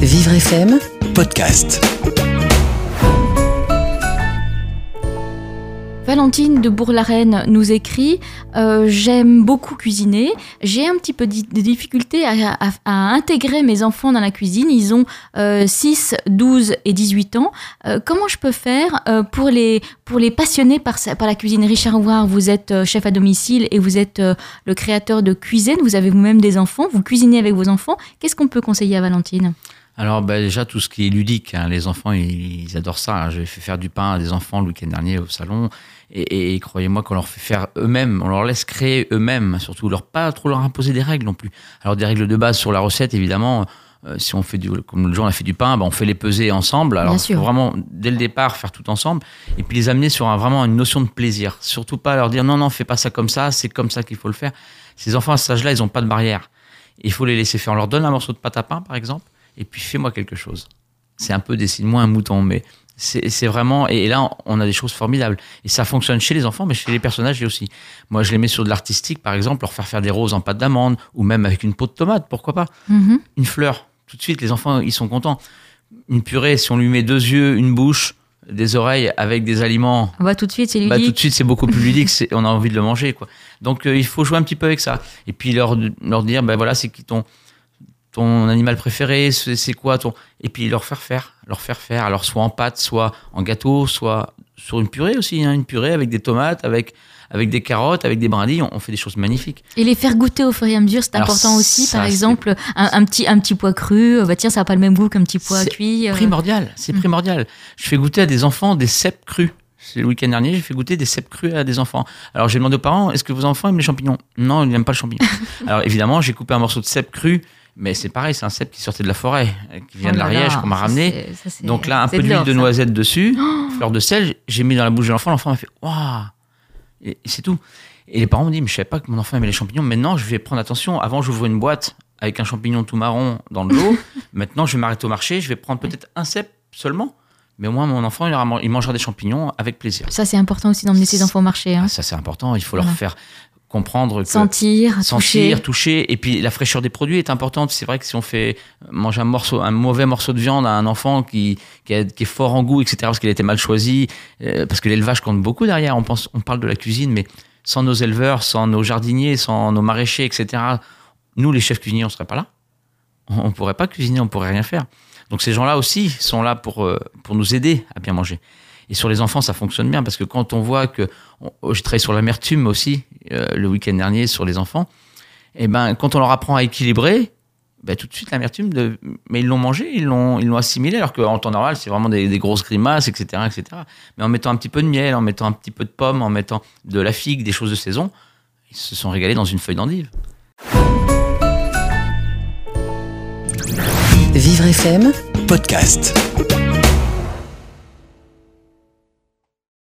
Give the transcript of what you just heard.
Vivre FM, podcast. Valentine de Bourg-la-Reine nous écrit euh, J'aime beaucoup cuisiner. J'ai un petit peu de difficulté à, à- à intégrer mes enfants dans la cuisine. Ils ont euh, 6, 12 et 18 ans. Euh, comment je peux faire euh, pour, les, pour les passionner par, par la cuisine? Richard Ouard, vous êtes euh, chef à domicile et vous êtes euh, le créateur de cuisine. Vous avez vous-même des enfants. Vous cuisinez avec vos enfants. Qu'est-ce qu'on peut conseiller à Valentine? Alors bah, déjà tout ce qui est ludique, hein. les enfants ils, ils adorent ça. hein. J'ai fait faire du pain à des enfants le week-end dernier au salon et, et croyez-moi qu'on leur fait faire eux-mêmes, on leur laisse créer eux-mêmes, surtout leur pas trop leur imposer des règles non plus. Alors des règles de base sur la recette évidemment. euh, si on fait du, comme le jour on a fait du pain, bah, on fait les peser ensemble. Alors il faut vraiment dès le départ faire tout ensemble et puis les amener sur un, vraiment une notion de plaisir. Surtout pas leur dire non non fais pas ça comme ça, c'est comme ça qu'il faut le faire. Ces enfants à cet âge-là ils ont pas de barrière. Il faut les laisser faire. On leur donne un morceau de pâte à pain par exemple et puis fais-moi quelque chose. C'est un peu dessine-moi un mouton, mais c'est vraiment. Et là, on a des choses formidables. Et ça fonctionne chez les enfants, mais chez les personnages aussi. Moi, je les mets sur de l'artistique, par exemple, leur faire faire des roses en pâte d'amande, ou même avec une peau de tomate, pourquoi pas Mhm. Une fleur. Tout de suite, les enfants, ils sont contents. Une purée, si on lui met deux yeux, une bouche, des oreilles avec des aliments On va tout de suite, c'est bah, tout ludique. de suite, c'est beaucoup plus ludique. On a envie de le manger, quoi. Donc, euh, il faut jouer un petit peu avec ça. Et puis leur, leur dire, ben voilà, c'est qui ton ton animal préféré, c'est c'est quoi ton et puis leur faire faire, leur faire faire. Alors soit en pâte, soit en gâteau, soit sur une purée aussi, hein, une purée avec des tomates, avec avec des carottes, avec des brindilles. On, fait des choses magnifiques. Et les faire goûter au fur et à mesure, c'est important aussi. ça, Par c'est- exemple, un, un petit, un petit pois cru, euh, bah tiens, ça n'a pas le même goût qu'un petit pois C'est cuit. euh. Primordial, c'est Mm. primordial. Je fais goûter à des enfants des cèpes crus. C'est le week-end dernier, j'ai fait goûter des cèpes crus à des enfants. Alors j'ai demandé aux parents, est-ce que vos enfants aiment les champignons? Non, ils n'aiment pas le champignon. Alors évidemment, j'ai coupé un morceau de cèpe cru, mais c'est pareil, c'est un cèpe qui sortait de la forêt, euh, qui vient Oh de l'Ariège, qu'on m'a ramené. ça, Donc là, un peu d'huile de ça. noisette dessus, fleur de sel, j'ai mis dans la bouche de l'enfant, l'enfant m'a fait Waouh Et, c'est tout. Et les parents m'ont dit Mais je savais pas que mon enfant aimait les champignons. Maintenant, je vais prendre attention. Avant, j'ouvrais une boîte avec un champignon tout marron dans le lot. Maintenant, je vais m'arrêter au marché. Je vais prendre peut-être un cep seulement. Mais au moins, mon enfant, il, mangera des champignons avec plaisir. Ça, c'est important aussi d'emmener ses enfants au marché. hein. Ça, c'est important. Il faut leur faire comprendre que Sentir, toucher. sentir, toucher, et puis la fraîcheur des produits est importante. C'est vrai que si on fait manger un morceau, un mauvais morceau de viande à un enfant qui, qui, est- qui est fort en goût, etc., parce qu'il a été mal choisi, euh, parce que l'élevage compte beaucoup derrière. On pense, on parle de la cuisine, mais sans nos éleveurs, sans nos jardiniers, sans nos maraîchers, etc., nous, les chefs cuisiniers, on serait pas là. On, on pourrait pas cuisiner, on pourrait rien faire. Donc ces gens-là aussi sont là pour euh, pour nous aider à bien manger. Et sur les enfants, ça fonctionne bien parce que quand on voit que j'ai travaillé sur l'amertume aussi euh, le week-end dernier sur les enfants, et ben quand on leur apprend à équilibrer, ben, tout de suite l'amertume mais ils l'ont mangé, ils l'ont ils l'ont assimilé alors qu'en temps normal c'est vraiment des, des grosses grimaces etc etc. Mais en mettant un petit peu de miel, en mettant un petit peu de pomme, en mettant de la figue, des choses de saison, ils se sont régalés dans une feuille d'endive. Vivre FM, Podcast.